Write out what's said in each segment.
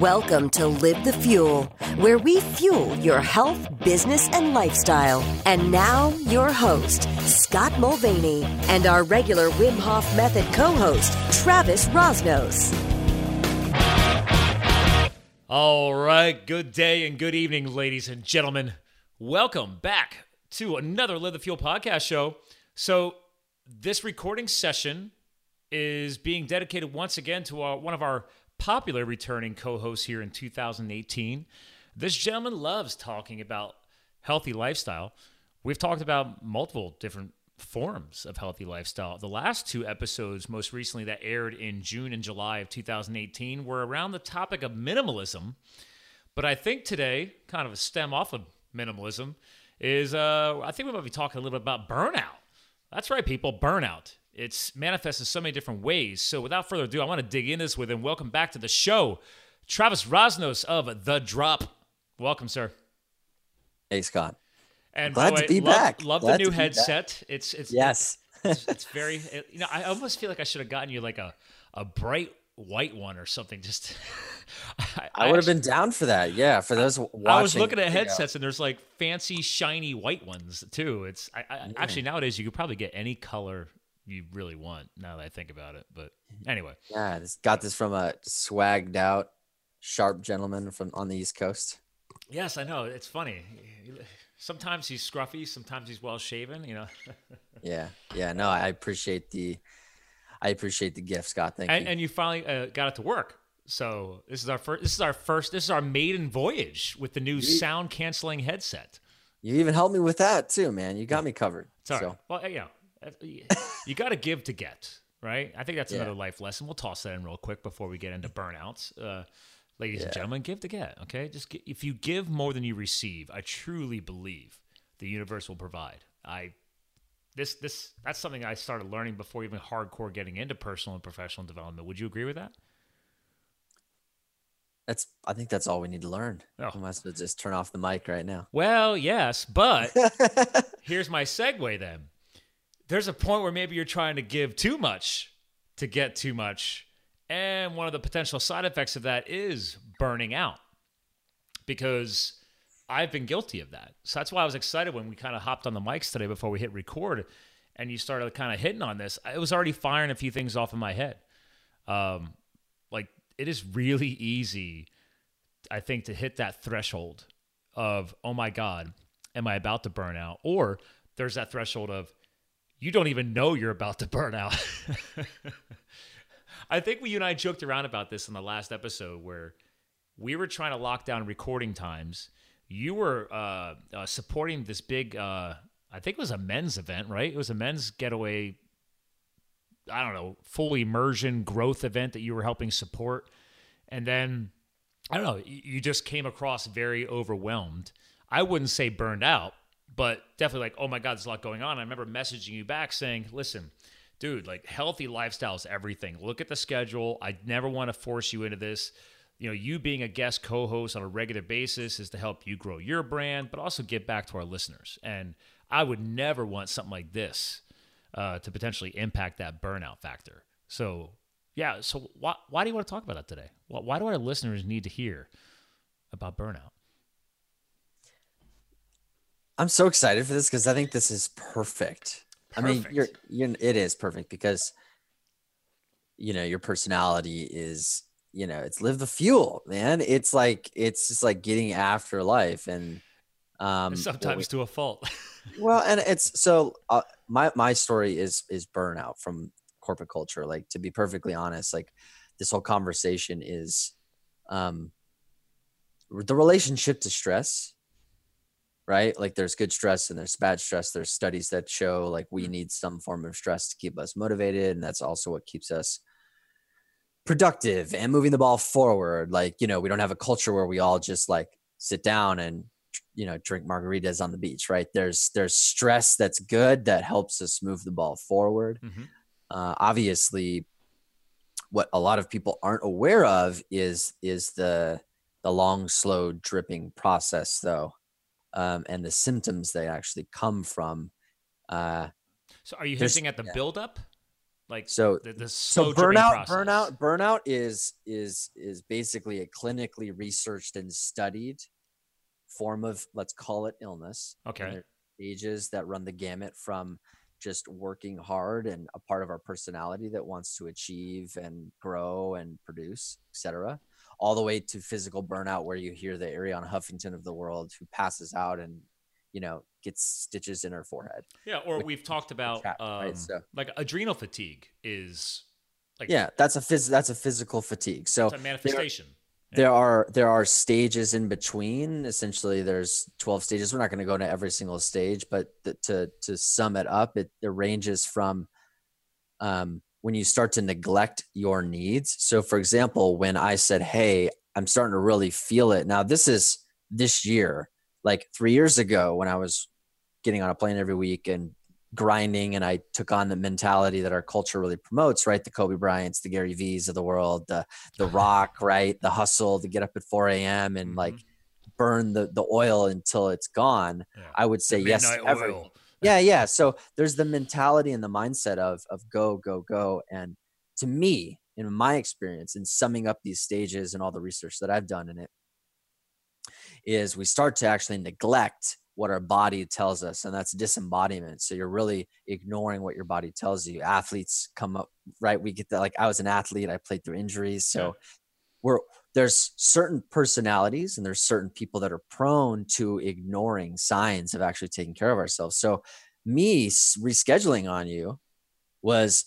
Welcome to Live the Fuel, where we fuel your health, business, and lifestyle. And now, your host, Scott Mulvaney, and our regular Wim Hof Method co host, Travis Rosnos. All right, good day and good evening, ladies and gentlemen. Welcome back to another Live the Fuel podcast show. So, this recording session is being dedicated once again to our, one of our popular returning co host here in 2018. This gentleman loves talking about healthy lifestyle. We've talked about multiple different forms of healthy lifestyle. The last two episodes, most recently that aired in June and July of 2018, were around the topic of minimalism. But I think today, kind of a stem off of minimalism, is uh, I think we might be talking a little bit about burnout. That's right, people, burnout. It's manifests in so many different ways. So without further ado, I want to dig in this with him. Welcome back to the show, Travis Rosnos of The Drop. Welcome, sir. Hey, Scott. And glad boy, to be love, back. Love Glad the new be back. headset. It's it's Yes. It's, it's very it- you know I almost feel like I should have gotten you like a a bright white one or something. Just I, I would have been down for that. Yeah, for those watching. I was looking at you know. headsets and there's like fancy shiny white ones too. It's I, I, actually nowadays you could probably get any color you really want. Now that I think about it, but anyway, Yeah, this, got this from a swagged out, sharp gentleman from on the East Coast. yes, I know it's funny. Sometimes he's scruffy, sometimes he's well shaven. You know, Yeah, yeah. No, I appreciate the, I appreciate the gift, Scott. Thank and, you. and you finally uh, got it to work. So this is our first. This is our first. This is our maiden voyage with the new sound canceling headset. you even helped me with that too, man. You got me covered. Sorry. So Well, you know, uh, you got to give to get, right? I think that's Yeah. another life lesson. We'll toss that in real quick before we get into burnouts. Uh, ladies and gentlemen, give to get. Okay, just gi- if you give more than you receive, I truly believe the universe will provide. I this this that's something I started learning before even hardcore getting into personal and professional development. Would you agree with that? that's. I think that's all we need to learn. Oh. I must have just turn off the mic right now. Well, yes, but here's my segue then. There's a point where maybe you're trying to give too much to get too much. And one of the potential side effects of that is burning out because I've been guilty of that. So that's why I was excited when we kind of hopped on the mics today before we hit record and you started kind of hitting on this. I was already firing a few things off in my head. Um, like, it is really easy I think, to hit that threshold of, oh my God, am I about to burn out? Or there's that threshold of, you don't even know you're about to burn out. I think we, you and I joked around about this in the last episode where we were trying to lock down recording times. You were uh, uh, supporting this big, uh, I think it was a men's event, right? It was a men's getaway, I don't know, full immersion growth event that you were helping support. And then I don't know. You you just came across very overwhelmed. I wouldn't say burned out, but definitely like, oh my God, there's a lot going on. I remember messaging you back saying, listen, dude, like healthy lifestyle is everything. Look at the schedule. I never want to force you into this. You know, you being a guest co host on a regular basis is to help you grow your brand, but also give back to our listeners. And I would never want something like this uh, to potentially impact that burnout factor. So, yeah. So, why, why do you want to talk about that today? Why, why do our listeners need to hear about burnout? I'm so excited for this because I think this is perfect. I mean, you're, you're it is perfect because you know your personality is you know it's live the fuel, man. It's like it's just like getting after life and um Sometimes we- to a fault. well, and it's so uh, my my story is is burnout from corporate culture. Like to be perfectly honest, like this whole conversation is um the relationship to stress right? Like there's good stress and there's bad stress. There's studies that show like we need some form of stress to keep us motivated and that's also what keeps us productive and moving the ball forward. Like you know we don't have a culture where we all just like sit down and you know drink margaritas on the beach right? There's there's stress that's good that helps us move the ball forward. Mhm. uh, obviously what a lot of people aren't aware of is is the the long slow dripping process though um, and the symptoms they actually come from uh, So, are you hinting at the yeah. buildup? Like So the, the so burnout burnout burnout is is is basically a clinically researched and studied form of let's call it illness Okay. stages that run the gamut from just working hard and a part of our personality that wants to achieve and grow and produce etc all the way to physical burnout where you hear the Arianna Huffington of the world who passes out and you know gets stitches in her forehead. Yeah, or we've talked about chat, right? um, So- like adrenal fatigue is like yeah that's a phys- that's a physical fatigue. So it's a manifestation. there are there are stages in between. Essentially there's 12 stages. We're not going to go into every single stage but to to sum it up it, it ranges from um, when you start to neglect your needs so for example when i said hey i'm starting to really feel it now this is this year like three years ago when i was getting on a plane every week and grinding and i took on the mentality that our culture really promotes right the kobe bryants the gary v's of the world the the rock, right? The hustle to get up at 4 a.m. and mm-hmm. like burn the, the oil until it's gone. Yeah. I would say yes. every- oil. Yeah, yeah. So there's the mentality and the mindset of of go, go, go. And to me, in my experience, in summing up these stages and all the research that I've done in it, is we start to actually neglect what our body tells us, and that's disembodiment. So you're really ignoring what your body tells you. Athletes come up, right? We get that. Like I was an athlete, I played through injuries, so Yeah. we're there's certain personalities and there's certain people that are prone to ignoring signs of actually taking care of ourselves. So me rescheduling on you was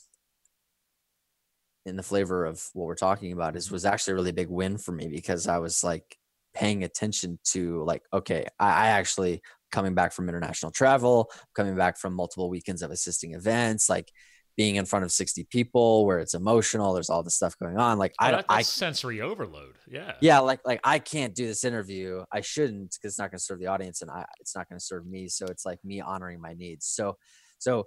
in the flavor of what we're talking about is was actually a really big win for me because I was like paying attention to like okay I, I actually coming back from international travel coming back from multiple weekends of assisting events like being in front of 60 people where it's emotional there's all this stuff going on like Oh, I don't I sensory overload. Yeah. yeah like like i can't do this interview i shouldn't because it's not going to serve the audience and i it's not going to serve me so it's like me honoring my needs so so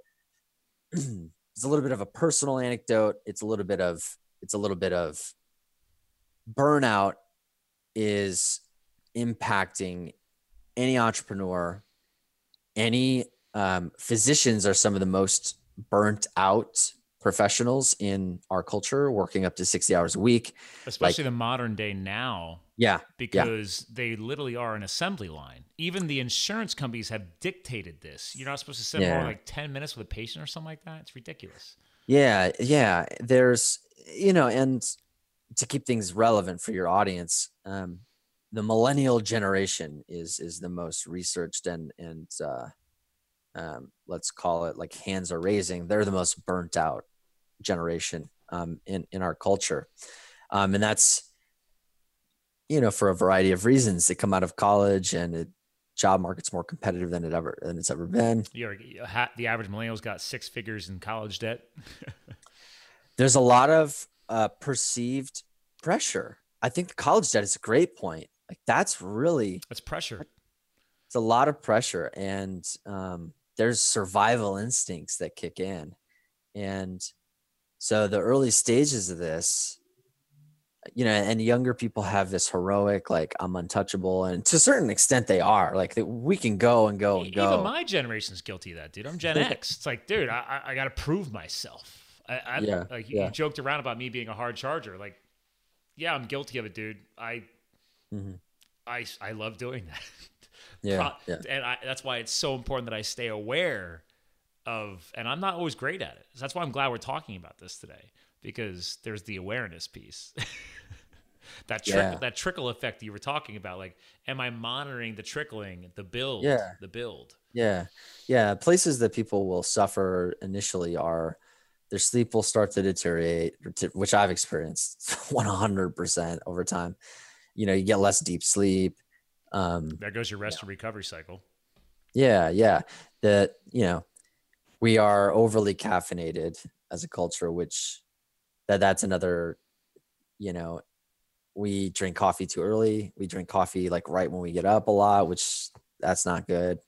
it's a little bit of a personal anecdote it's a little bit of it's a little bit of burnout is impacting any entrepreneur any um, physicians are some of the most burnt out professionals in our culture working up to 60 hours a week Especially the modern day now, yeah because they literally are an assembly line. Even the insurance companies have dictated this. You're not supposed to sit Yeah. than like 10 minutes with a patient or something like that. It's ridiculous. Yeah, yeah. There's, you know, and to keep things relevant for your audience, um, the millennial generation is is the most researched and and uh, um, let's call it like hands are raising. They're the most burnt out generation um, in in our culture, um, and that's you know for a variety of reasons. They come out of college and it job market's more competitive than it ever than it's ever been. You're, the average millennial's got six figures in college debt. there's a lot of uh, perceived pressure. I think the college debt is a great point. Like that's really That's pressure. it's a lot of pressure, and um, there's survival instincts that kick in, and so the early stages of this, you know, and younger people have this heroic like I'm untouchable, and to a certain extent they are. Like we can go and go and go. Even my generation's guilty of that, dude. I'm Gen X. It's like, dude, I, I, got to prove myself. I, I Yeah, like you, yeah. you joked around about me being a hard charger. Like, yeah, I'm guilty of it, dude. I, Mhm. I, I love doing that. yeah, Pro- yeah. And I, that's why it's so important that I stay aware of, and I'm not always great at it. So that's why I'm glad we're talking about this today because there's the awareness piece. that trickle, Yeah. that trickle effect you were talking about. Like, am I monitoring the trickling, the build, Yeah. the build? Yeah. Yeah. Places that people will suffer initially are their sleep will start to deteriorate, which I've experienced 100% over time. You know, you get less deep sleep. Um, There goes your rest and recovery cycle. yeah. Yeah. That, you know, we are overly caffeinated as a culture, which that that's another, you know, we drink coffee too early. We drink coffee like right when we get up a lot, which that's not good.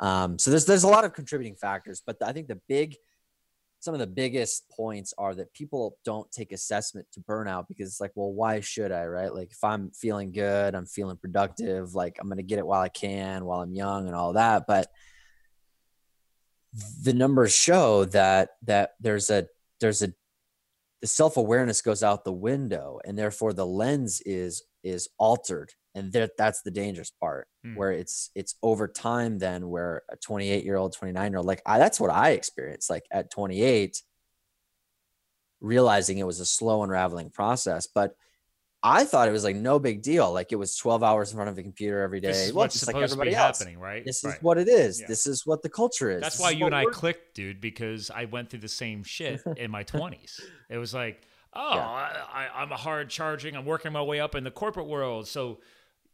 Um, so there's there's a lot of contributing factors, but I think the big some of the biggest points are that people don't take assessment to burnout because it's like, well, why should I, right? Like if I'm feeling good, I'm feeling productive, like I'm gonna get it while I can, while I'm young and all that. But the numbers show that that there's a there's a the self-awareness goes out the window and therefore the lens is is altered and that that's the dangerous part Hmm. where it's it's over time then where a 28 year old 29 year old like I, that's what i experienced like at 28 realizing it was a slow unraveling process but i thought it was like no big deal like it was 12 hours in front of a computer every day This well what's just like supposed to everybody be else happening, right? this Right. is what it is Yeah. this is what the culture is That's This why is you and I clicked, dude, because I went through the same shit in my 20s. It was like, oh, Yeah. I, I, I'm a hard charging, I'm working my way up in the corporate world. So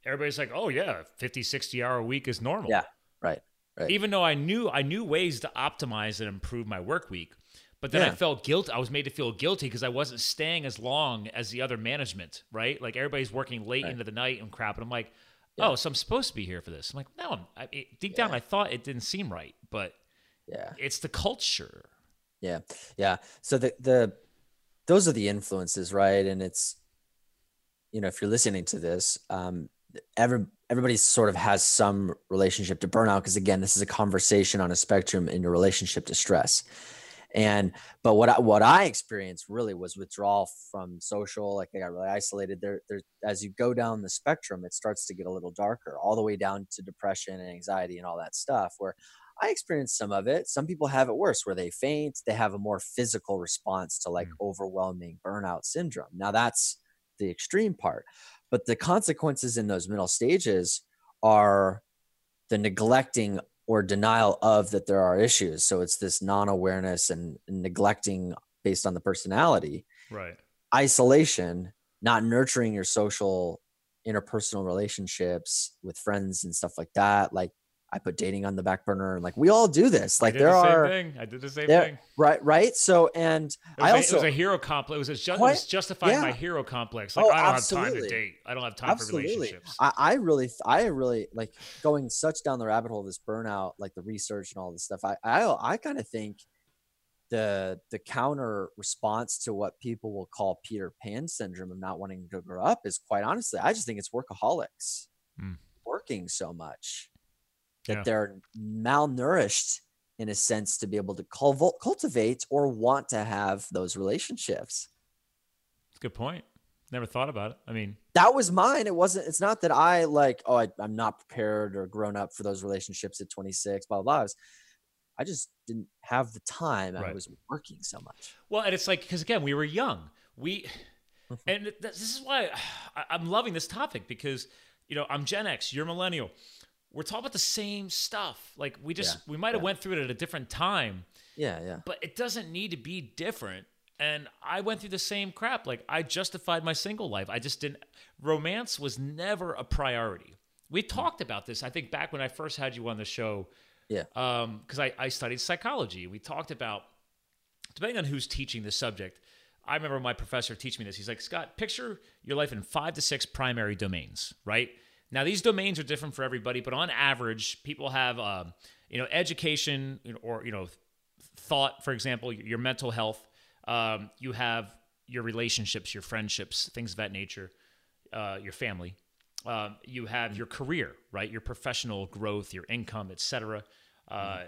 everybody's like, oh, yeah, 50, 60 hour a week is normal. Yeah, right, right. Even though I knew I knew ways to optimize and improve my work week. But then I felt guilt. I was made to feel guilty because I wasn't staying as long as the other management, right? Like everybody's working late Right. into the night and crap. And I'm like, Yeah. oh, so I'm supposed to be here for this. I'm like, no, I'm, I, it, deep down, I thought it didn't seem right, but yeah it's the culture. Yeah. Yeah. So the the those are the influences, right? And it's you know, if you're listening to this, um every everybody sort of has some relationship to burnout because again, this is a conversation on a spectrum in your relationship to stress. And but what I, what I experienced really was withdrawal from social. Like I got really isolated. There, there. As you go down the spectrum, it starts to get a little darker, all the way down to depression and anxiety and all that stuff. Where I experienced some of it. Some people have it worse, where they faint. They have a more physical response to like mm. overwhelming burnout syndrome. Now that's the extreme part, but the consequences in those middle stages are the neglecting or denial of that there are issues. So it's this non-awareness and neglecting based on the personality, Right. isolation, not nurturing your social interpersonal relationships with friends and stuff like that. Like I put dating on the back burner and like we all do this. Like there the same are thing. I did the same there thing. right right. So and I a, also it was a hero complex. It was, a ju- it was justifying my hero complex. Like Oh, I don't have time to date. I don't have time absolutely for relationships. I, I really i really like going such down the rabbit hole of this burnout like the research and all this stuff i i, I kind of think the the counter response to what people will call peter pan syndrome of not wanting to grow up is quite honestly i just think it's workaholics Hmm. working so much that Yeah. they're malnourished in a sense to be able to cultivate or want to have those relationships That's a good point. Never thought about it. I mean, that was mine. It wasn't, it's not that I like, oh, I, I'm not prepared or grown up for those relationships at 26, blah, blah, blah. I, just didn't have the time. I was working so much. well, and it's like because again, we were young. We, Mm-hmm. and this is why I, I'm loving this topic because you know I'm Gen X, you're millennial. We're talking about the same stuff. Like we just Yeah, we might have yeah. went through it at a different time, Yeah. Yeah. but it doesn't need to be different. And I went through the same crap. Like I justified my single life. I just didn't. Romance was never a priority. We Mm. talked about this. I think back when I first had you on the show. Yeah. Um, because I, I studied psychology. We talked about depending on who's teaching the subject. I remember my professor teaching me this. He's like, Scott, picture your life in five to six primary domains, right? Now, these domains are different for everybody, but on average, people have, um, you know, education or, you know, thought, for example, your, mental health. Um, you have your relationships, your friendships, things of that nature, uh, your family. Um, you have your career, right? Your professional growth, your income, etc. Uh,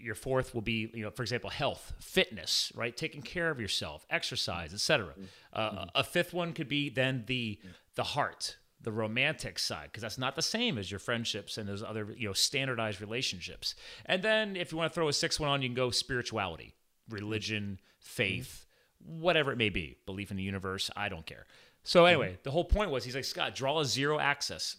your fourth will be, you know, for example, health, fitness, right? Taking care of yourself, exercise, etc. Uh, A fifth one could be then the the heart, the romantic side, because that's not the same as your friendships and those other, you know, standardized relationships. And then if you want to throw a sixth one on, you can go spirituality, religion, faith, whatever it may be, belief in the universe. I don't care. So mm-hmm. anyway, the whole point was he's like Scott, draw a zero axis,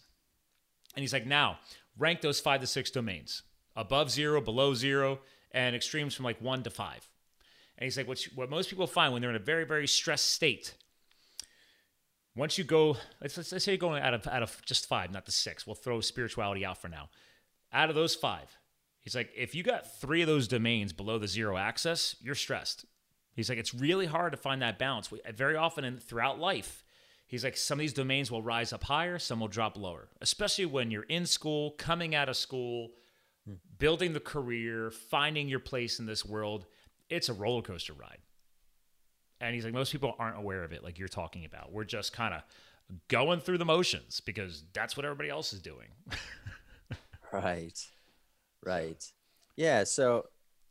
and he's like now rank those five to six domains above zero, below zero, and extremes from like one to five. And he's like, what, what most people find when they're in a very, very stressed state, once you go, let's, let's, let's say you're going out of, out of just five, not the six. We'll throw spirituality out for now. Out of those five, he's like, if you got three of those domains below the zero axis, you're stressed. He's like, it's really hard to find that balance. We, very often in, throughout life, he's like, some of these domains will rise up higher, some will drop lower, especially when you're in school, coming out of school, hmm. building the career, finding your place in this world. It's a roller coaster ride. And he's like, most people aren't aware of it, like you're talking about. We're just kind of going through the motions because that's what everybody else is doing. Right. Right. Yeah. So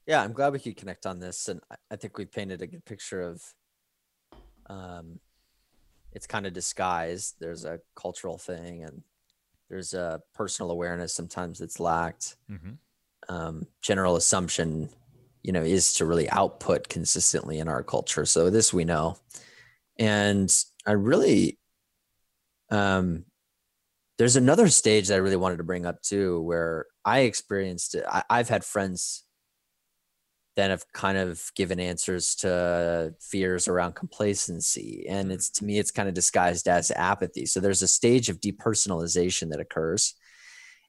Yeah, I'm glad we could connect on this, and I- think we painted a good picture of. Um, it's kind of disguised. There's a cultural thing, and there's a personal awareness sometimes that's lacked. Mm-hmm. Um, general assumption, you know, is to really output consistently in our culture. So this we know, and I really, um, there's another stage that I really wanted to bring up too, where I experienced it. I, I've had friends that have kind of given answers to fears around complacency and it's to me it's kind of disguised as apathy so there's a stage of depersonalization that occurs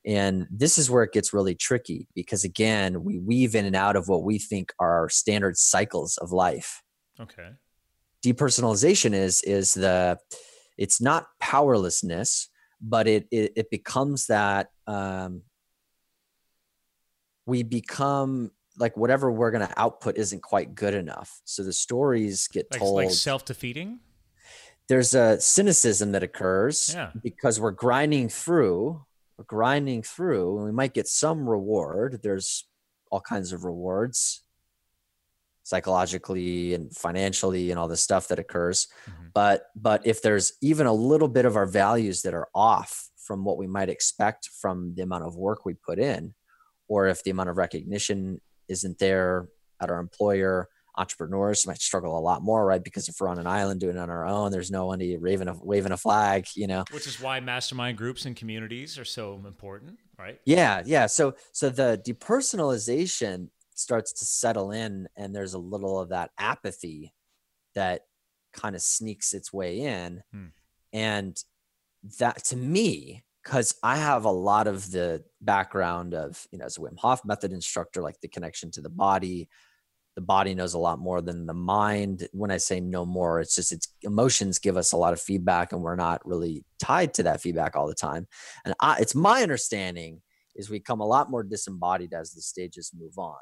and this is where it gets really tricky because again we weave in and out of what we think are standard cycles of life Okay. depersonalization is is the it's not powerlessness but it it, it becomes that um we become like whatever we're going to output isn't quite good enough so the stories get Like, told like self-defeating. there's a cynicism that occurs Yeah. because we're grinding through we're grinding through and we might get some reward there's all kinds of rewards psychologically and financially and all the stuff that occurs Mhm. but but if there's even a little bit of our values that are off from what we might expect from the amount of work we put in or if the amount of recognition isn't there at our employer entrepreneurs might struggle a lot more right because if we're on an island doing it on our own there's no one to waving a waving a flag you know Which is why mastermind groups and communities are so important, right? yeah yeah so so the depersonalization starts to settle in and there's a little of that apathy that kind of sneaks its way in Hmm. and that to me because i have a lot of the background of you know as a wim hof method instructor like the connection to the body the body knows a lot more than the mind. When i say no more it's just its emotions give us a lot of feedback and we're not really tied to that feedback all the time. And I, it's my understanding is we come a lot more disembodied as the stages move on.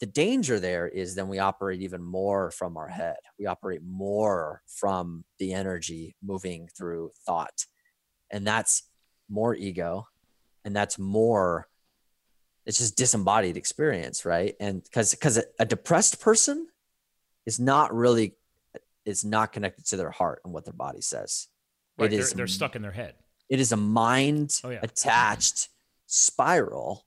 The danger there is then we operate even more from our head. We operate more from the energy moving through thought. And that's more ego and that's more it's just disembodied experience right and because because a depressed person is not really is not connected to their heart and what their body says Right. it they're, is they're stuck in their head. it is a mind Oh, yeah. attached spiral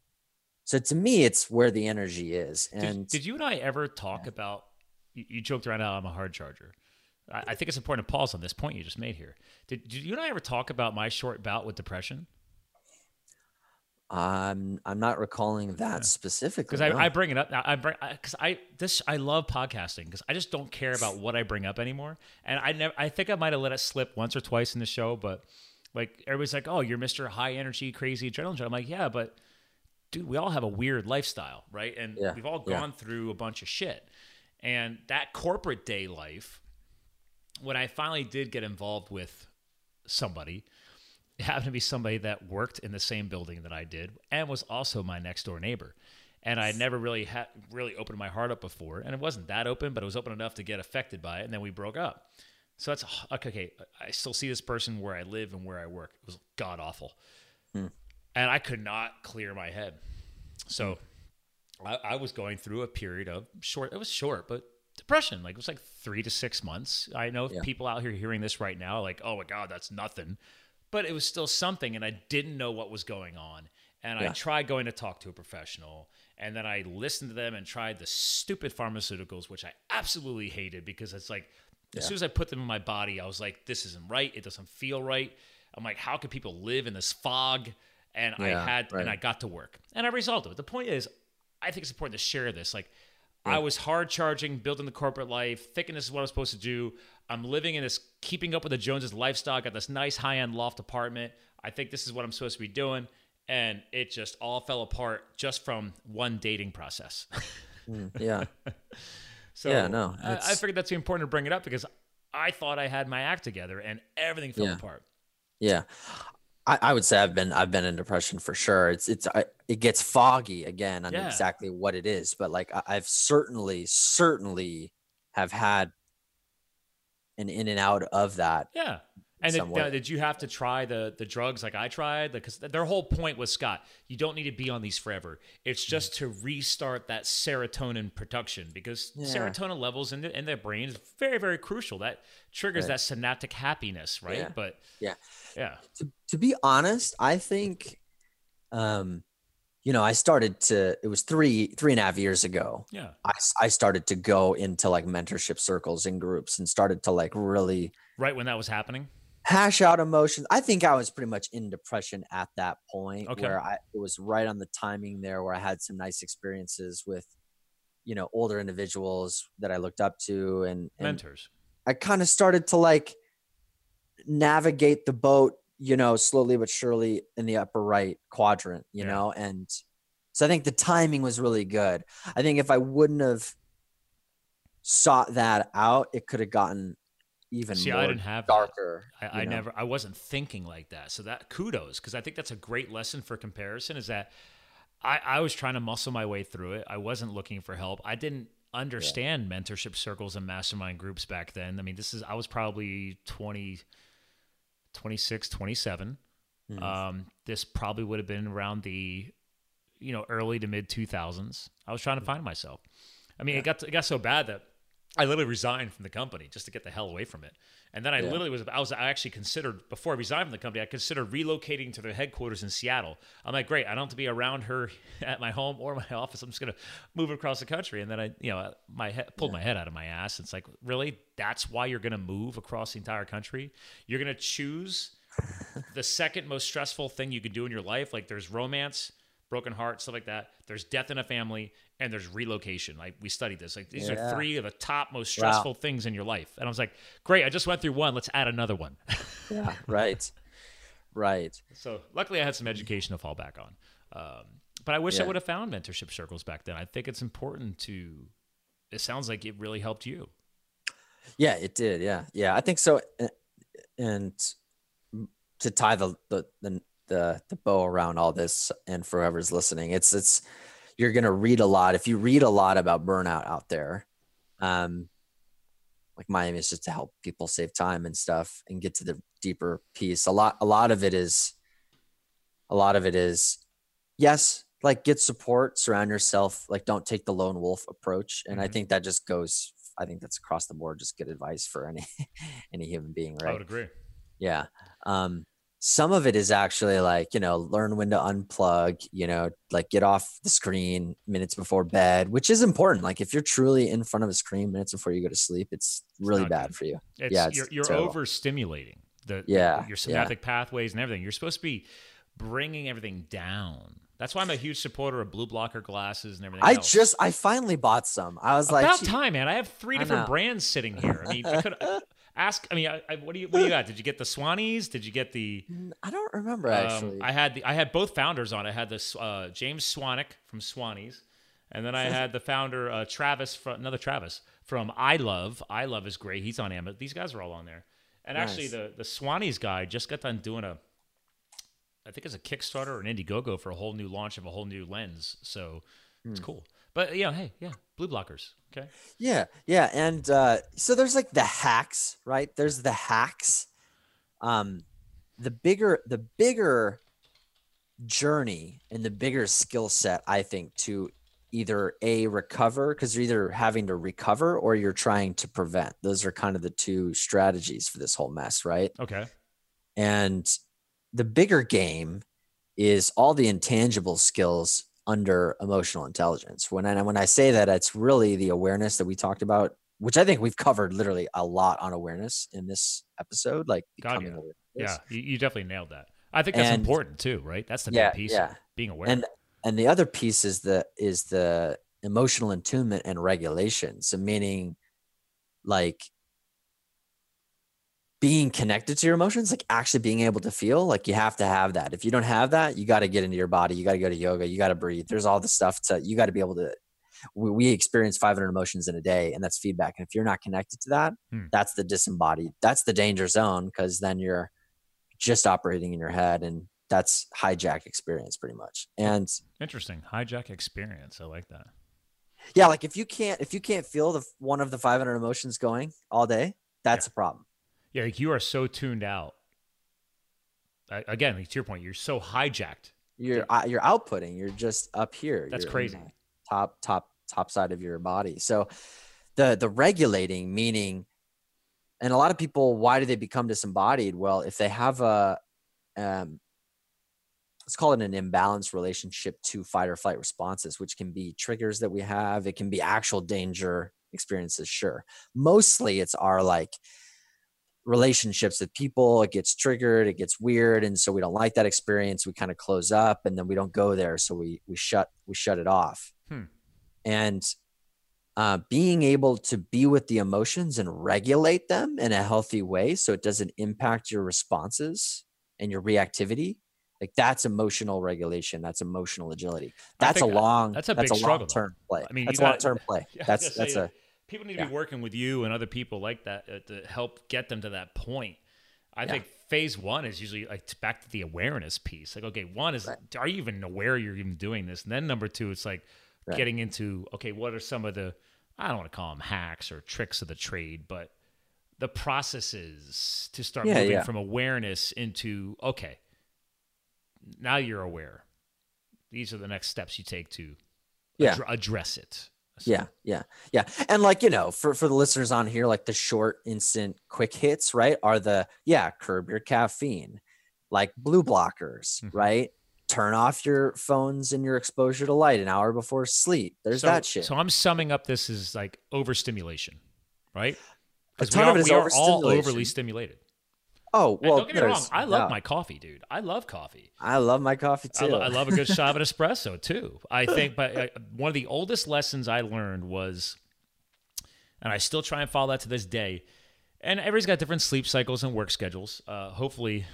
so to me it's where the energy is and did you and I ever talk about? You, you joked around how I'm a hard charger. I, I think it's important to pause on this point you just made here. Did, did you and I ever talk about my short bout with depression? I'm i'm not recalling that specifically Because I, no. I bring it up. I bring because I, this I love podcasting because I just don't care about what I bring up anymore. And I never. I think I might have let it slip once or twice in the show, but like everybody's like, "Oh, you're Mister High Energy, Crazy Adrenaline." I'm like, "Yeah, but dude, we all have a weird lifestyle, right? And Yeah, we've all yeah. gone through a bunch of shit. And that corporate day life, when I finally did get involved with somebody, happened to be somebody that worked in the same building that I did and was also my next door neighbor. And I never really had really opened my heart up before, and it wasn't that open, but it was open enough to get affected by it. And then we broke up. So that's okay. okay I still see this person where I live and where I work. It was god awful, hmm. and I could not clear my head. So hmm. I, I was going through a period of short. It was short, but depression. Like it was like three to six months. I know Yeah. people out here hearing this right now, like, oh my god, that's nothing. But it was still something, and I didn't know what was going on. And I tried going to talk to a professional, and then I listened to them and tried the stupid pharmaceuticals, which I absolutely hated because it's like as Yeah. soon as I put them in my body, I was like, this isn't right. It doesn't feel right. I'm like, how can people live in this fog? And I had, right. and I got to work, and I resolved it. The point is, I think it's important to share this. Like, I was hard charging, building the corporate life, thinking this is what I'm supposed to do. I'm living in this, keeping up with the Joneses lifestyle. Got this nice high end loft apartment. I think this is what I'm supposed to be doing, and it just all fell apart just from one dating process. Mm, yeah So Yeah, no, I, I figured that's important to bring it up because I thought I had my act together and everything fell Yeah. apart. Yeah. I, I would say I've been I've been in depression for sure. It's it's I, it gets foggy again on Yeah. exactly what it is, but like I, I've certainly certainly have had an in and out of that. Yeah. And did, did you have to try the the drugs like I tried? Because their whole point was Scott, you don't need to be on these forever. It's just to restart that serotonin production because Yeah. serotonin levels in the, in their brain is very very crucial. That triggers Right. that synaptic happiness, right? Yeah. But Yeah. yeah, to, to be honest, I think, um, you know, I started to. It was three three and a half years ago. yeah, I, I started to go into like mentorship circles and groups and started to like really right when that was happening. hash out emotions. I think I was pretty much in depression at that point Okay. where I it was right on the timing there where I had some nice experiences with you know older individuals that I looked up to and, and Mentors. I kind of started to like navigate the boat, you know, slowly but surely in the upper right quadrant, you Yeah. know, and so I think the timing was really good. I think if I wouldn't have sought that out, it could have gotten even See, more I didn't have that. darker. I, I never I wasn't thinking like that. So that kudos because I think that's a great lesson for comparison is that I, I was trying to muscle my way through it. I wasn't looking for help. I didn't understand mentorship circles and mastermind groups back then. I mean, this is I was probably 20 26, 27. Mhm. Um, this probably would have been around the you know, early to mid 2000s. I was trying to find myself. I mean, it got it got so bad that I literally resigned from the company just to get the hell away from it. And then I Yeah. literally was I was I actually considered before I resigned from the company, I considered relocating to their headquarters in Seattle. I'm like, great, I don't have to be around her at my home or my office. I'm just gonna move across the country. And then I, you know, my head pulled my head out of my ass. It's like, really? That's why you're gonna move across the entire country? You're gonna choose the second most stressful thing you could do in your life. Like there's romance, broken heart, stuff like that. There's death in a family, and there's relocation. Like we studied this. Like these are three of the top most Wow. stressful things in your life. And I was like, great, I just went through one. Let's add another one. Yeah, right. Right. so luckily, I had some education to fall back on. Um, but I wish I would have found mentorship circles back then. I think it's important to. It sounds like it really helped you. Yeah, it did. Yeah. Yeah, I think so. And to tie the the the the, the bow around all this and for whoever's listening, it's it's you're gonna read a lot. If you read a lot about burnout out there, um like my aim is just to help people save time and stuff and get to the deeper piece. A lot a lot of it is a lot of it is yes, like get support, surround yourself, like don't take the lone wolf approach. And I Mhm. think that just goes I think that's across the board, just good advice for any any human being, right? I would agree. Yeah. Um, some of it is actually like, you know, learn when to unplug, you know, like get off the screen minutes before bed, which is important. Like if you're truly in front of a screen minutes before you go to sleep, it's really not bad good. for you. It's, Yeah, it's you're, you're overstimulating the Yeah, your yeah. pathways and everything. You're supposed to be bringing everything down. That's why I'm a huge supporter of blue blocker glasses and everything. I else. just, I finally bought some. I was like, about time, man. I have three different brands sitting here. I mean, I could ask. I mean, I, I, what do you what do you got? Did you get the Swannies? Did you get the? "Mm, I don't remember um, actually. I had the I had both founders on. I had this uh, James Swanwick from Swannies, and then I had the founder uh, Travis from another Travis from I Love. I Love is great. He's on Amazon. These guys are all on there. And actually, the the Swannies guy just got done doing a. I think it's a Kickstarter or an Indiegogo for a whole new launch of a whole new lens. So it's Hmm. cool. But yeah, hey, yeah, blue blockers. Okay. Yeah, yeah, and uh, so there's like the hacks, right? There's the hacks. Um, the bigger, the bigger journey and the bigger skill set, I think, to either a recover because you're either having to recover or you're trying to prevent. Those are kind of the two strategies for this whole mess, right? Okay. And the bigger game is all the intangible skills under emotional intelligence. When I when I say that, it's really the awareness that we talked about, which I think we've covered literally a lot on awareness in this episode, like God, yeah. Yeah, you, you definitely nailed that. I think that's And- important too, right? That's the Yeah, big piece. yeah. of being aware. And and the other piece is the is the emotional attunement and regulation. So meaning like being connected to your emotions, like actually being able to feel, like you have to have that. If you don't have that, you got to get into your body. You got to go to yoga. You got to breathe. There's all the stuff to you got to be able to. We, we experience 500 emotions in a day, and that's feedback. And if you're not connected to that, Hmm. that's the disembodied. That's the danger zone because then you're just operating in your head, and that's hijack experience pretty much. And Interesting hijack experience. I like that. yeah, like if you can't if you can't feel the one of the 500 emotions going all day, that's a problem. Yeah, like you are so tuned out. Again, like to your point, you're so hijacked. You're uh, you're outputting. You're just up here. That's You're crazy. Top top top side of your body. So the the regulating meaning, and a lot of people, why do they become disembodied? Well, if they have a um, let's call it an imbalanced relationship to fight or flight responses, which can be triggers that we have. It can be actual danger experiences, sure. Mostly it's our like relationships with people. It gets triggered, it gets weird. And so we don't like that experience. We kind of close up and then we don't go there. So we we shut we shut it off. Hmm. And uh, being able to be with the emotions and regulate them in a healthy way so it doesn't impact your responses and your reactivity like that's emotional regulation. That's emotional agility. That's a uh, long. that's a that's a long term play. I mean, that's a long term play. That's that's a people need to yeah. be working with you and other people like that uh, to help get them to that point. I Yeah. think phase one is usually like back to the awareness piece. Like, okay, one is Right. are you even aware you're even doing this? And then number two, it's like Right. getting into okay, what are some of the I don't want to call them hacks or tricks of the trade, but the processes to start Yeah, moving yeah. from awareness into okay, now you're aware. These are the next steps you take to Yeah. addr- address it. Yeah yeah yeah. And like you know, for for the listeners on here, like the short, instant, quick hits, right? Are the yeah, curb your caffeine, like blue blockers, Mhm. right? Turn off your phones and your exposure to light an hour before sleep. There's so, that shit. So I'm summing up this as like overstimulation, right? Because we, are, of it is we are all overly stimulated. Oh And well, don't get me wrong, I love yeah. my coffee, dude. I love coffee. I love my coffee I, too. lo- I love a good shot of espresso too. I think, but uh, one of the oldest lessons I learned was, and I still try and follow that to this day. And everybody's got different sleep cycles and work schedules. Uh, hopefully,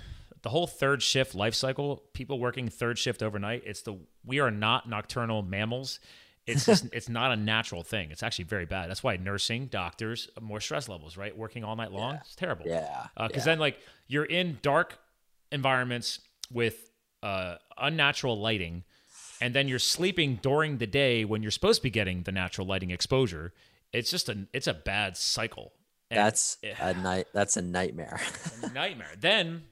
the whole third shift life cycle, people working third shift overnight, it's the we are not nocturnal mammals. It's just it's not a natural thing. It's actually very bad. That's why nursing, doctors, more stress levels, right? Working all night long, it's terrible yeah. because yeah. then like you're in dark environments with uh, unnatural lighting and then you're sleeping during the day when you're supposed to be getting the natural lighting exposure it's just a it's a bad cycle And that's it- a night. That's a nightmare. a nightmare then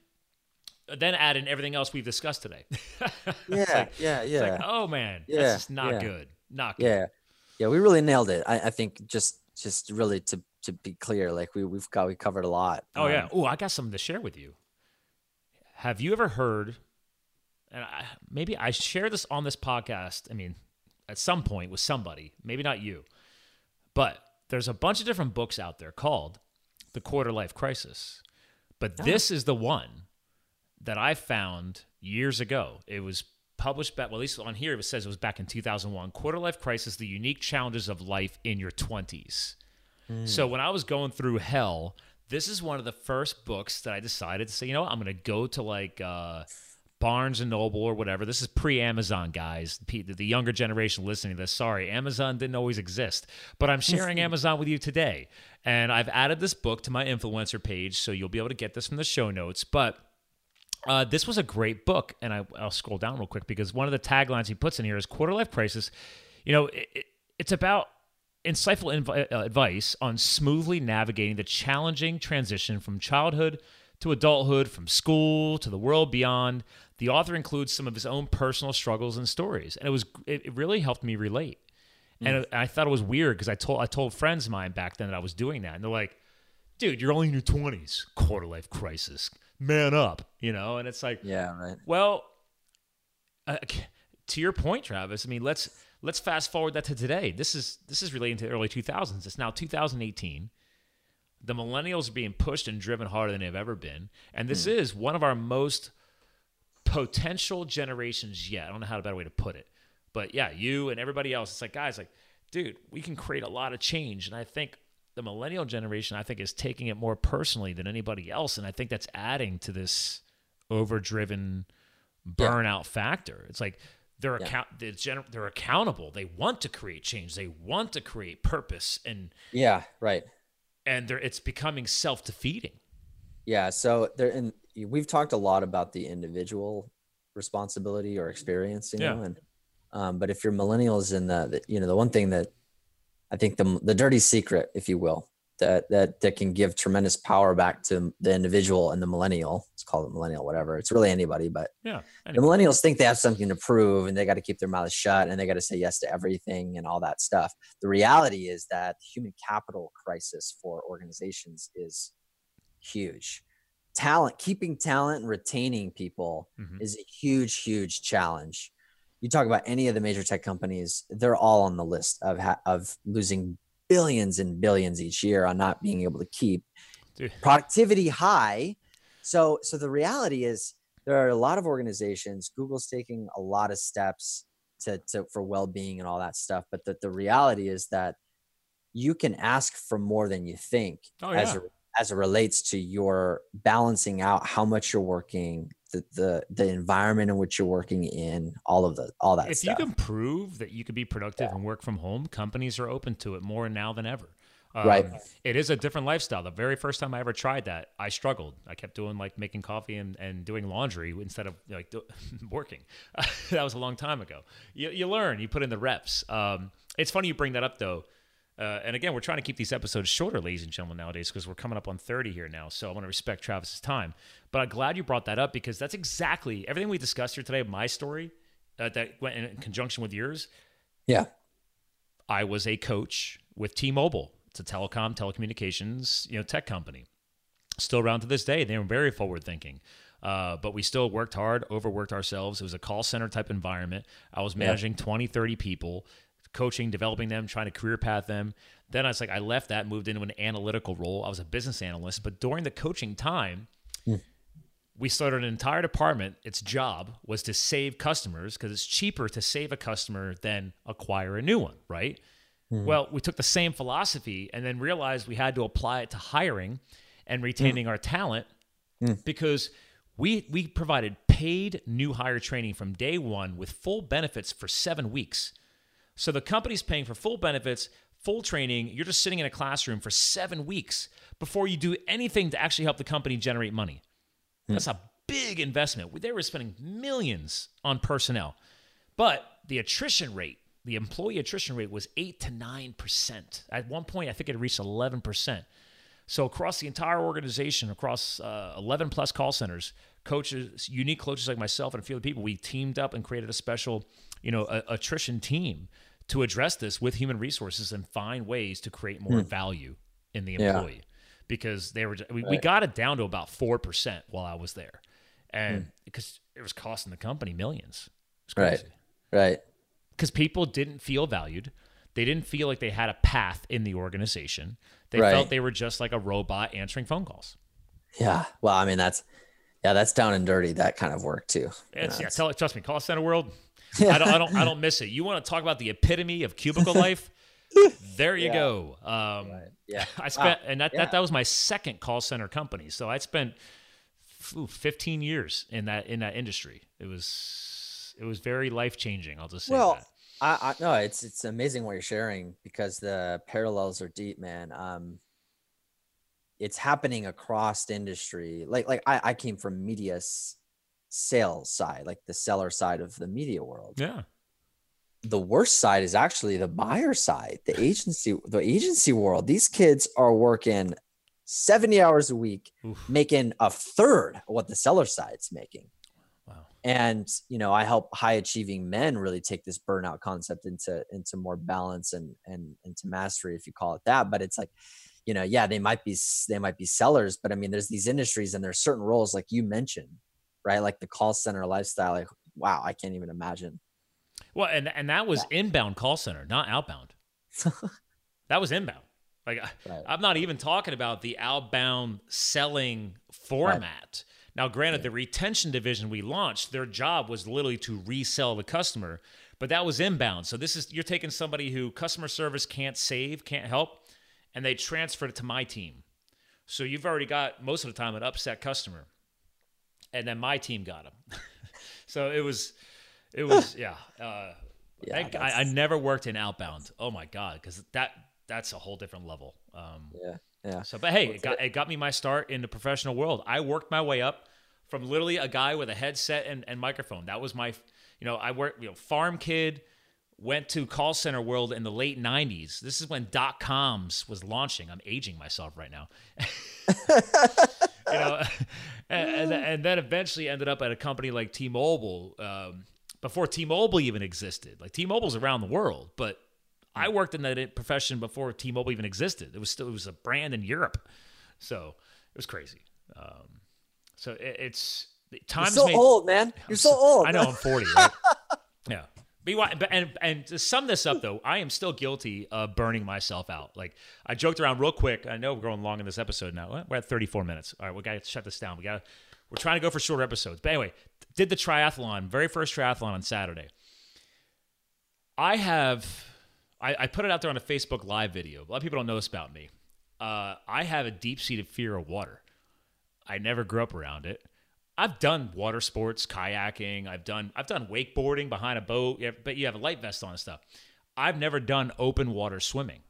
then add in everything else we've discussed today yeah, like- yeah, it's yeah, like oh man Yeah, that's just not yeah. good good yeah, yeah. We really nailed it. I, I think just, just really to to be clear, like we we've got we covered a lot. Oh yeah. Um, Oh, I got something to share with you. Have you ever heard? And I, maybe I share this on this podcast. I mean, at some point with somebody, maybe not you, but there's a bunch of different books out there called "The Quarter Life Crisis," but this is the one that I found years ago. It was published back, well, at least on here it says it was back in 2001. Quarter Life Crisis: The Unique Challenges of Life in Your 20s. So when I was going through hell, this is one of the first books that I decided to say, you know what, I'm going to go to like uh, Barnes and Noble or whatever. This is pre-Amazon, guys. The younger generation listening to this, sorry, Amazon didn't always exist, but I'm sharing Amazon with you today, and I've added this book to my influencer page, so you'll be able to get this from the show notes. But uh, this was a great book, and I, I'll scroll down real quick because one of the taglines he puts in here is "Quarter Life Crisis." You know, it, it, it's about insightful inv- uh, advice on smoothly navigating the challenging transition from childhood to adulthood, from school to the world beyond. The author includes some of his own personal struggles and stories, and it was it, it really helped me relate. And it- I thought it was weird because I told I told friends of mine back then that I was doing that, and they're like, "Dude, you're only in your twenties, quarter life crisis, man up," you know. And it's like, Yeah, right. well, uh, to your point, Travis. I mean, let's let's fast forward that to today. This is this is relating to the early 2000s. It's now 2018. The millennials are being pushed and driven harder than they've ever been, and this is one of our most potential generations yet. I don't know how a better way to put it, but yeah, you and everybody else. It's like guys, like, dude, we can create a lot of change, and I think the millennial generation, I think, is taking it more personally than anybody else, and I think that's adding to this overdriven burnout factor. It's like they're Yeah. account they're, gener- they're accountable. They want to create change. They want to create purpose, and Yeah, right. and they're it's becoming self defeating. Yeah. So there, and we've talked a lot about the individual responsibility or experience, you Yeah. know, and um, but if you're millennials in the, the, you know, the one thing that I think the the dirty secret, if you will, that that that can give tremendous power back to the individual and the millennial. Let's call it millennial, whatever. It's really anybody, but Yeah. the millennials think they have something to prove and they got to keep their mouths shut and they got to say yes to everything and all that stuff. The reality is that the human capital crisis for organizations is huge. Talent, keeping talent and retaining people Mhm. is a huge, huge challenge. You talk about any of the major tech companies, they're all on the list of ha- of losing billions and billions each year on not being able to keep Dude. productivity high. So so the reality is there are a lot of organizations, Google's taking a lot of steps to, to for well-being and all that stuff, but the, the reality is that you can ask for more than you think Oh, as yeah. it as it relates to your balancing out how much you're working, the the the environment in which you're working in, all of the all that if stuff. you can prove that you can be productive and work from home, companies are open to it more now than ever. Um, Right. It is a different lifestyle. The very first time I ever tried that, I struggled. I kept doing like making coffee and, and doing laundry instead of like do, working. that was a long time ago. You, you learn, you put in the reps. Um, it's funny you bring that up though. Uh, and again, we're trying to keep these episodes shorter, ladies and gentlemen, nowadays because we're coming up on 30 here now. So I want to respect Travis's time. But I'm glad you brought that up because that's exactly everything we discussed here today. My story uh, that went in conjunction with yours. yeah. I was a coach with T-Mobile. It's a telecom, telecommunications, you know, tech company. Still around to this day. They were very forward thinking. Uh, but we still worked hard, overworked ourselves. It was a call center type environment. I was managing 20, 30 people, coaching, developing them, trying to career path them. Then I was like, I left that, moved into an analytical role. I was a business analyst. But during the coaching time, hmm. we started an entire department. Its job was to save customers because it's cheaper to save a customer than acquire a new one, right? Hmm. Well, we took the same philosophy and then realized we had to apply it to hiring and retaining our talent hmm. because we we provided paid new hire training from day one with full benefits for seven weeks. So the company's paying for full benefits, full training. You're just sitting in a classroom for seven weeks before you do anything to actually help the company generate money. That's a big investment. They were spending millions on personnel. But the attrition rate, the employee attrition rate was 8 to 9%. At one point, I think it reached 11%. So across the entire organization, across uh, 11 plus call centers, coaches, unique coaches like myself and a few other people, we teamed up and created a special, you know, a, attrition team to address this with human resources and find ways to create more hmm. value in the Yeah. employee. Because they were, we, we got it down to about four percent while I was there, and hmm. because it was costing the company millions. It's Right. crazy Right. because people didn't feel valued. They didn't feel like they had a path in the organization. They Right. felt they were just like a robot answering phone calls. Yeah. Well, I mean, that's yeah, that's down and dirty. That kind of work too. You It's, know, yeah, tell, trust me, call center world. I don't, I don't, I don't miss it. You want to talk about the epitome of cubicle life? There you Yeah. go. Um, Right. Yeah. I spent, Wow. and that, Yeah. that that was my second call center company. So I spent ooh, 15 years in that in that industry. It was it was very life changing. I'll just say Well, that. I, I no, it's it's amazing what you're sharing because the parallels are deep, man. Um, it's happening across industry. Like like I, I came from media sales side, like the seller side of the media world. Yeah. The worst side is actually the buyer side, the agency, the agency world. These kids are working 70 hours a week, Oof. making a third of what the seller side's making Wow. and you know i help high achieving men really take this burnout concept into into more balance and and into mastery if you call it that but it's like you know yeah they might be they might be sellers but i mean there's these industries and there's certain roles like you mentioned right like the call center lifestyle like wow i can't even imagine Well, and and that was inbound call center, not outbound. that was inbound. Like Right. I'm not even talking about the outbound selling format. Now, granted, the retention division we launched, their job was literally to resell the customer, but that was inbound. So this is you're taking somebody who customer service can't save, can't help, and they transferred it to my team. So you've already got most of the time an upset customer, and then my team got him. so it was, it was yeah. Uh, Yeah, thank- I, I never worked in outbound. Oh my god, because that that's a whole different level. Um, yeah yeah so, but hey, it got, it got me my start in the professional world. I worked my way up from literally a guy with a headset and, and microphone. That was my, you know, I worked, you know, farm kid, went to call center world in the late 90s. This is when dot coms was launching. I'm aging myself right now. you know, and, and, and, then eventually ended up at a company like T-Mobile um, before T-Mobile even existed. Like T-Mobile's around the world, but I worked in that profession before T-Mobile even existed. It was still it was a brand in Europe, so it was crazy. Um, so it, it's times You're so made, old, man. You're so, so, old. I know I'm 40. Right? yeah. But and and to sum this up though, I am still guilty of burning myself out. Like I joked around real quick. I know we're going long in this episode now. We're at 34 minutes. All right, we got to shut this down. We got we're trying to go for shorter episodes. But anyway, did the triathlon, very first triathlon on Saturday. I have I, I put it out there on a Facebook live video. A lot of people don't know this about me. Uh, I have a deep seated fear of water. I never grew up around it. I've done water sports, kayaking. I've done I've done wakeboarding behind a boat, but you have a light vest on and stuff. I've never done open water swimming.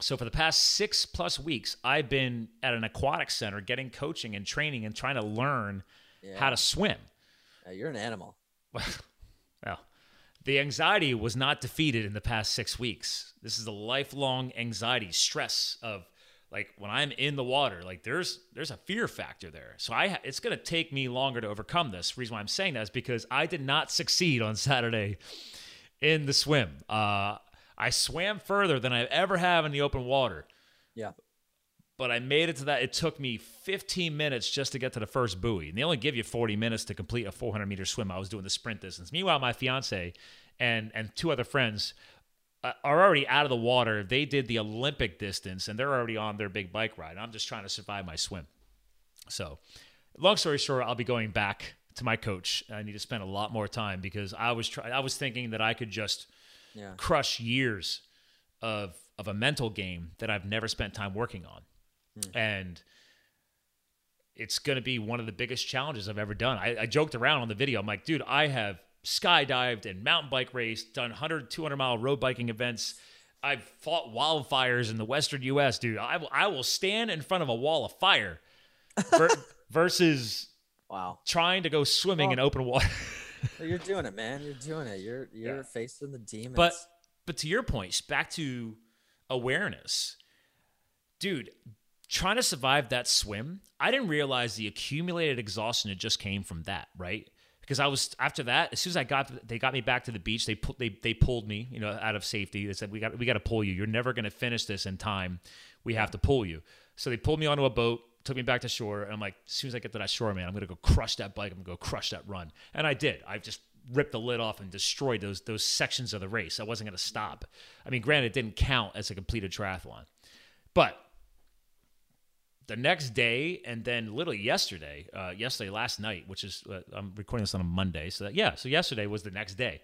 So for the past six plus weeks, I've been at an aquatic center getting coaching and training and trying to learn yeah. how to swim. Yeah, you're an animal. well, the anxiety was not defeated in the past six weeks. This is a lifelong anxiety, stress of like when I'm in the water, like there's there's a fear factor there. So I it's going to take me longer to overcome this. The reason why I'm saying that is because I did not succeed on Saturday in the swim. Uh, I swam further than I ever have in the open water. Yeah. But I made it to that. It took me 15 minutes just to get to the first buoy. And they only give you 40 minutes to complete a 400 meter swim. I was doing the sprint distance. Meanwhile, my fiance and and two other friends are already out of the water. They did the Olympic distance and they're already on their big bike ride. I'm just trying to survive my swim. So, long story short, I'll be going back to my coach. I need to spend a lot more time because I was try- I was thinking that I could just yeah. crush years of of a mental game that I've never spent time working on. Hmm. And it's going to be one of the biggest challenges I've ever done. I, I joked around on the video. I'm like, dude, I have skydived and mountain bike raced, done 100, 200 mile road biking events. I've fought wildfires in the Western U.S., dude. I will, I will stand in front of a wall of fire ver- versus wow trying to go swimming well, in open water. you're doing it, man. You're doing it. You're you're yeah. facing the demons. But but to your point, back to awareness, dude. Trying to survive that swim, I didn't realize the accumulated exhaustion that just came from that. Right? Because I was after that. As soon as I got, they got me back to the beach. They put they they pulled me, you know, out of safety. They said we got we got to pull you. You're never going to finish this in time. We have to pull you. So they pulled me onto a boat, took me back to shore, and I'm like, as soon as I get to that shore, man, I'm going to go crush that bike. I'm going to go crush that run, and I did. I just ripped the lid off and destroyed those those sections of the race. I wasn't going to stop. I mean, granted, it didn't count as a completed triathlon, but the next day and then literally yesterday uh, yesterday last night which is uh, i'm recording this on a monday so that, yeah so yesterday was the next day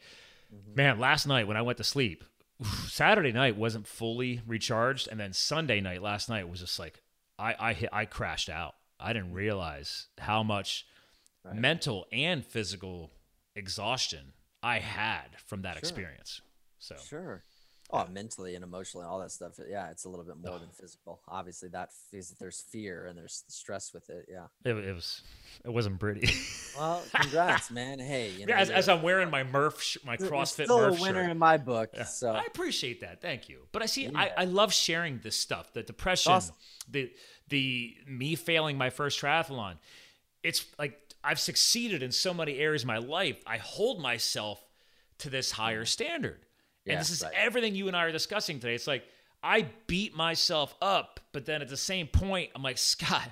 mm-hmm. man last night when i went to sleep saturday night wasn't fully recharged and then sunday night last night was just like i i hit i crashed out i didn't realize how much right. mental and physical exhaustion i had from that sure. experience so sure Oh, mentally and emotionally, all that stuff. Yeah, it's a little bit more than physical. Obviously, that is, there's fear and there's stress with it. Yeah, it, it was. It wasn't pretty. well, congrats, man. Hey, you know, as, as, I'm wearing my Murph, sh- my CrossFit still Murph a winner shirt. in my book. Yeah. So I appreciate that. Thank you. But I see, yeah. I, I love sharing this stuff. The depression, awesome. the the me failing my first triathlon. It's like I've succeeded in so many areas of my life. I hold myself to this higher mm-hmm. standard. Yeah, and this is right. everything you and I are discussing today. It's like I beat myself up, but then at the same point, I'm like, Scott,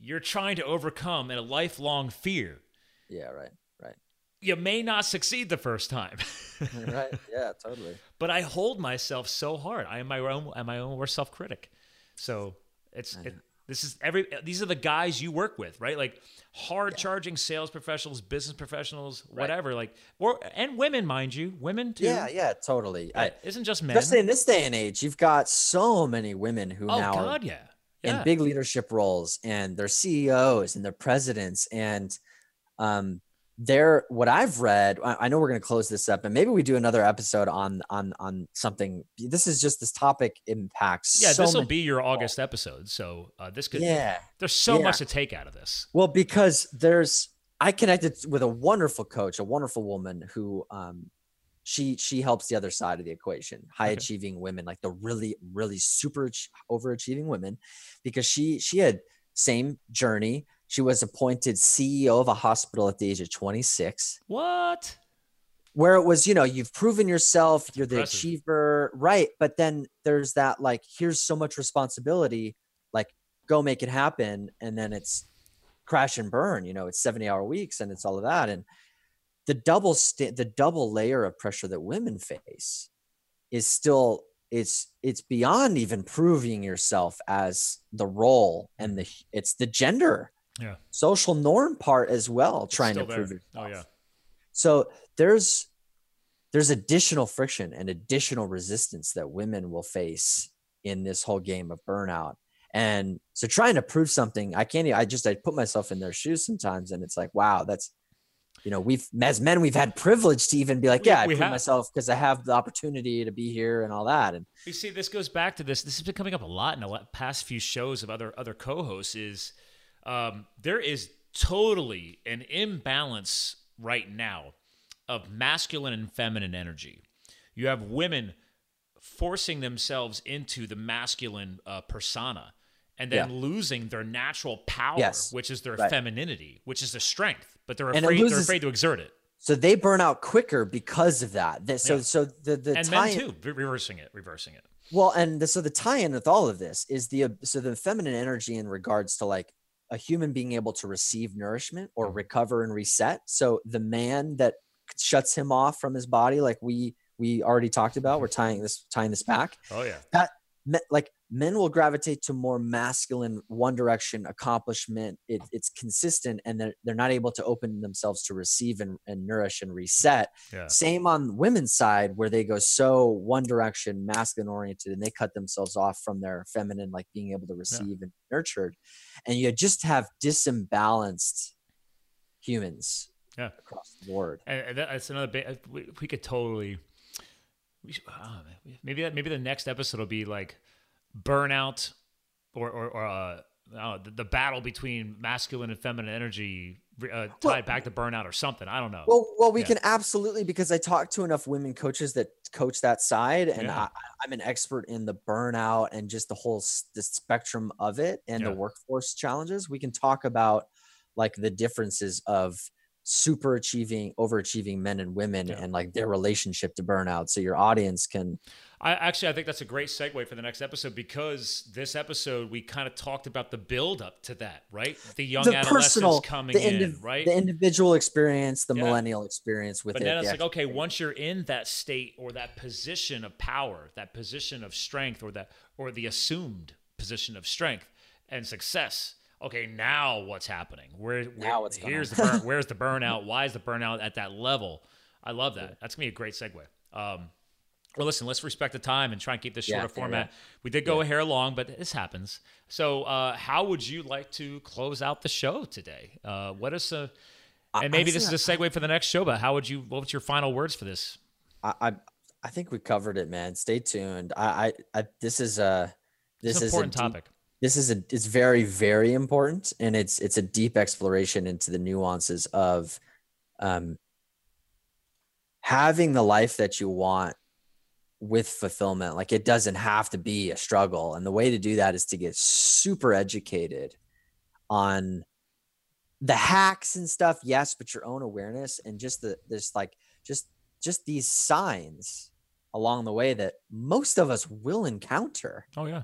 you're trying to overcome a lifelong fear. Yeah, right, right. You may not succeed the first time. right. Yeah, totally. But I hold myself so hard. I am my own I'm my own worst self critic. So it's it, this is every these are the guys you work with, right? Like hard charging sales professionals, business professionals, whatever. Right. Like or and women, mind you, women too. Yeah, yeah, totally. I, isn't just men. Especially in this day and age, you've got so many women who oh, now God, are yeah. yeah. in big leadership roles and they're CEOs and they're presidents and um there what i've read i know we're going to close this up and maybe we do another episode on on on something this is just this topic impacts yeah so this will be your august episode so uh, this could yeah there's so yeah. much to take out of this well because there's i connected with a wonderful coach a wonderful woman who um she she helps the other side of the equation high okay. achieving women like the really really super overachieving women because she she had same journey she was appointed ceo of a hospital at the age of 26 what? Where it was you know you've proven yourself you're the Impressive. achiever right but then there's that like here's so much responsibility like go make it happen and then it's crash and burn you know it's 70 hour weeks and it's all of that and the double st- the double layer of pressure that women face is still it's it's beyond even proving yourself as the role and the it's the gender yeah social norm part as well it's trying to prove yourself. oh yeah so there's there's additional friction and additional resistance that women will face in this whole game of burnout and so trying to prove something i can't i just i put myself in their shoes sometimes and it's like wow that's you know, we've as men, we've had privilege to even be like, yeah, we, I prove myself because I have the opportunity to be here and all that. And you see, this goes back to this. This has been coming up a lot in the past few shows of other other co-hosts. Is um, there is totally an imbalance right now of masculine and feminine energy. You have women forcing themselves into the masculine uh, persona and then yeah. losing their natural power, yes. which is their right. femininity, which is their strength, but they're afraid loses, they're afraid to exert it. So they burn out quicker because of that. So yeah. so the the and tie- men too, reversing it, reversing it. Well, and the, so the tie-in with all of this is the so the feminine energy in regards to like a human being able to receive nourishment or mm-hmm. recover and reset. So the man that shuts him off from his body, like we we already talked about, we're tying this tying this back. Oh yeah. That like men will gravitate to more masculine one direction accomplishment. It, it's consistent and they're, they're not able to open themselves to receive and, and nourish and reset. Yeah. same on women's side where they go so one direction masculine oriented and they cut themselves off from their feminine like being able to receive yeah. and nurtured. And you just have disimbalanced humans yeah. across the board. And that's another bit uh, we, we could totally we should, oh, maybe that, maybe the next episode will be like burnout or or, or uh, the, the, battle between masculine and feminine energy uh, tied well, back to burnout or something. I don't know. Well, well, we yeah. can absolutely because I talk to enough women coaches that coach that side, and yeah. I, am an expert in the burnout and just the whole the spectrum of it and yeah. the workforce challenges. We can talk about like the differences of super achieving overachieving men and women yeah. and like their relationship to burnout so your audience can I actually I think that's a great segue for the next episode because this episode we kind of talked about the build up to that, right? The young the adolescents personal, coming the indi- in, right? The individual experience, the yeah. millennial experience with but it. But then it's like, okay, once you're in that state or that position of power, that position of strength or that or the assumed position of strength and success, okay, now what's happening? Where, where now what's here's the burn, where's the burnout? Why is the burnout at that level? I love that. That's gonna be a great segue. Um, well, listen, let's respect the time and try and keep this shorter yeah, format. Yeah. We did go yeah. a hair long, but this happens. So, uh, how would you like to close out the show today? Uh, what is a, and maybe this is a segue for the next show, but how would you, what's your final words for this? I, I, I think we covered it, man. Stay tuned. I, I, I this is a, this is important a topic. This is a, it's very, very important. And it's, it's a deep exploration into the nuances of, um, having the life that you want with fulfillment. Like it doesn't have to be a struggle. And the way to do that is to get super educated on the hacks and stuff. Yes, but your own awareness and just the there's like just just these signs along the way that most of us will encounter. Oh yeah.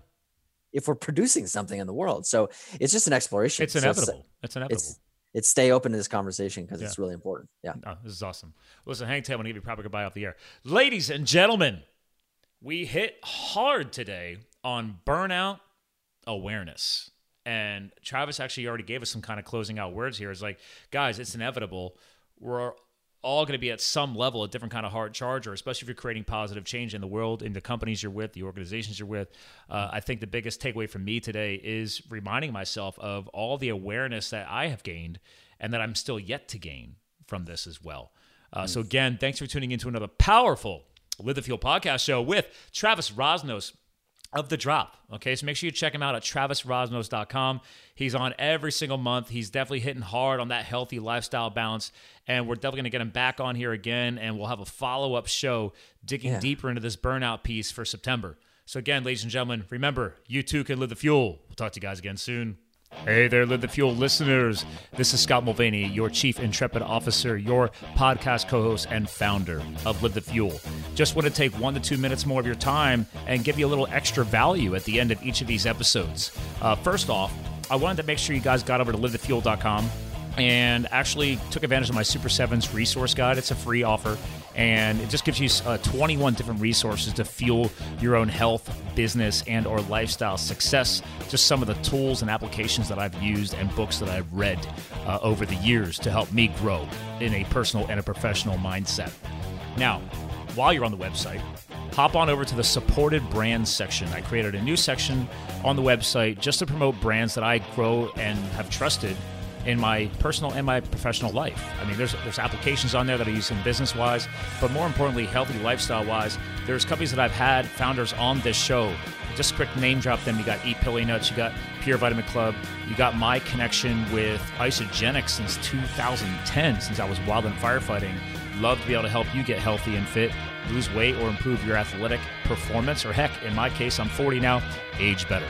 If we're producing something in the world. So it's just an exploration. It's inevitable. it's, it's inevitable. It's, it's stay open to this conversation because yeah. it's really important. Yeah. Oh, this is awesome. Listen, hang tight. I'm going to give you proper goodbye off the air. Ladies and gentlemen, we hit hard today on burnout awareness. And Travis actually already gave us some kind of closing out words here. It's like, guys, it's inevitable. We're all going to be at some level a different kind of hard charger, especially if you're creating positive change in the world, in the companies you're with, the organizations you're with. Uh, I think the biggest takeaway from me today is reminding myself of all the awareness that I have gained and that I'm still yet to gain from this as well. Uh, so, again, thanks for tuning into another powerful Live the Fuel podcast show with Travis Rosnos. Of the drop. Okay, so make sure you check him out at travisrosnos.com. He's on every single month. He's definitely hitting hard on that healthy lifestyle balance. And we're definitely going to get him back on here again. And we'll have a follow up show digging Yeah. deeper into this burnout piece for September. So, again, ladies and gentlemen, remember, you too can live the fuel. We'll talk to you guys again soon. Hey there, Live the Fuel listeners. This is Scott Mulvaney, your Chief Intrepid Officer, your podcast co host, and founder of Live the Fuel. Just want to take one to two minutes more of your time and give you a little extra value at the end of each of these episodes. Uh, first off, I wanted to make sure you guys got over to livethefuel.com and actually took advantage of my Super Sevens resource guide. It's a free offer, and it just gives you uh, 21 different resources to fuel your own health, business, and or lifestyle success. Just some of the tools and applications that I've used and books that I've read uh, over the years to help me grow in a personal and a professional mindset. Now, while you're on the website, hop on over to the supported brands section. I created a new section on the website just to promote brands that I grow and have trusted in my personal and my professional life. I mean, there's there's applications on there that I use in business wise, but more importantly, healthy lifestyle wise. There's companies that I've had founders on this show. Just quick name drop them. You got Eat Pilly Nuts, you got Pure Vitamin Club, you got my connection with Isagenix since 2010, since I was wild and firefighting. Love to be able to help you get healthy and fit, lose weight, or improve your athletic performance. Or heck, in my case, I'm 40 now, age better.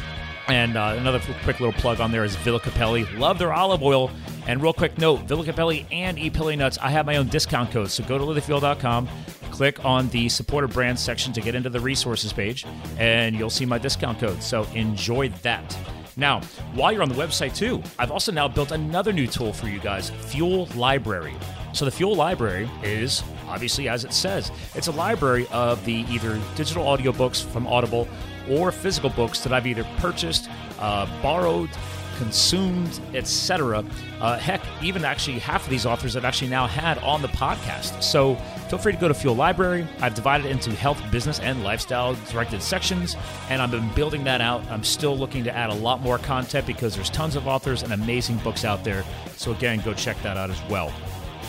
And uh, another quick little plug on there is Villa Cappelli. Love their olive oil. And real quick note Villa Cappelli and E Nuts, I have my own discount code. So go to livethefuel.com, click on the supported brands section to get into the resources page, and you'll see my discount code. So enjoy that. Now, while you're on the website too, I've also now built another new tool for you guys Fuel Library. So the Fuel Library is obviously as it says, it's a library of the either digital audiobooks from Audible or physical books that I've either purchased, uh, borrowed, consumed, etc. Uh, heck, even actually half of these authors I've actually now had on the podcast. So feel free to go to Fuel Library. I've divided it into health, business, and lifestyle directed sections, and I've been building that out. I'm still looking to add a lot more content because there's tons of authors and amazing books out there. So again, go check that out as well.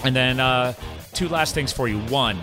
And then uh, two last things for you. One,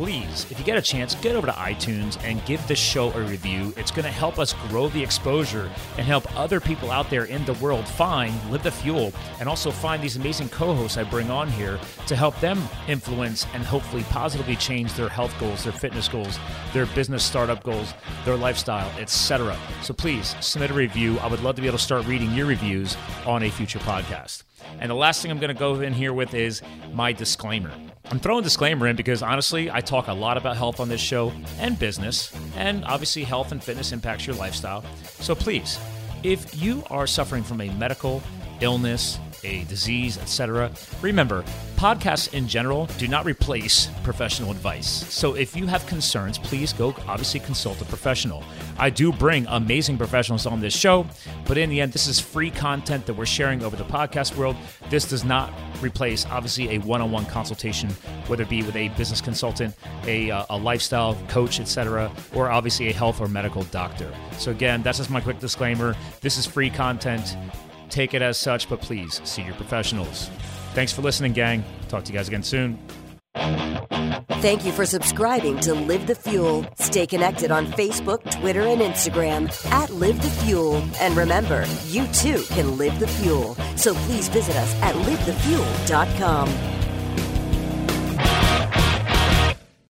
please, if you get a chance, get over to iTunes and give this show a review. It's going to help us grow the exposure and help other people out there in the world find Live the Fuel and also find these amazing co hosts I bring on here to help them influence and hopefully positively change their health goals, their fitness goals, their business startup goals, their lifestyle, etc. So please submit a review. I would love to be able to start reading your reviews on a future podcast. And the last thing I'm going to go in here with is my disclaimer. I'm throwing disclaimer in because honestly, I talk a lot about health on this show and business, and obviously, health and fitness impacts your lifestyle. So please, if you are suffering from a medical illness, a disease, etc., remember, podcasts in general do not replace professional advice. So if you have concerns, please go obviously consult a professional. I do bring amazing professionals on this show, but in the end, this is free content that we're sharing over the podcast world. This does not replace, obviously, a one on one consultation, whether it be with a business consultant, a, uh, a lifestyle coach, etc., or obviously a health or medical doctor. So, again, that's just my quick disclaimer. This is free content. Take it as such, but please see your professionals. Thanks for listening, gang. Talk to you guys again soon. Thank you for subscribing to Live the Fuel. Stay connected on Facebook, Twitter, and Instagram at Live the Fuel. And remember, you too can live the fuel. So please visit us at livethefuel.com.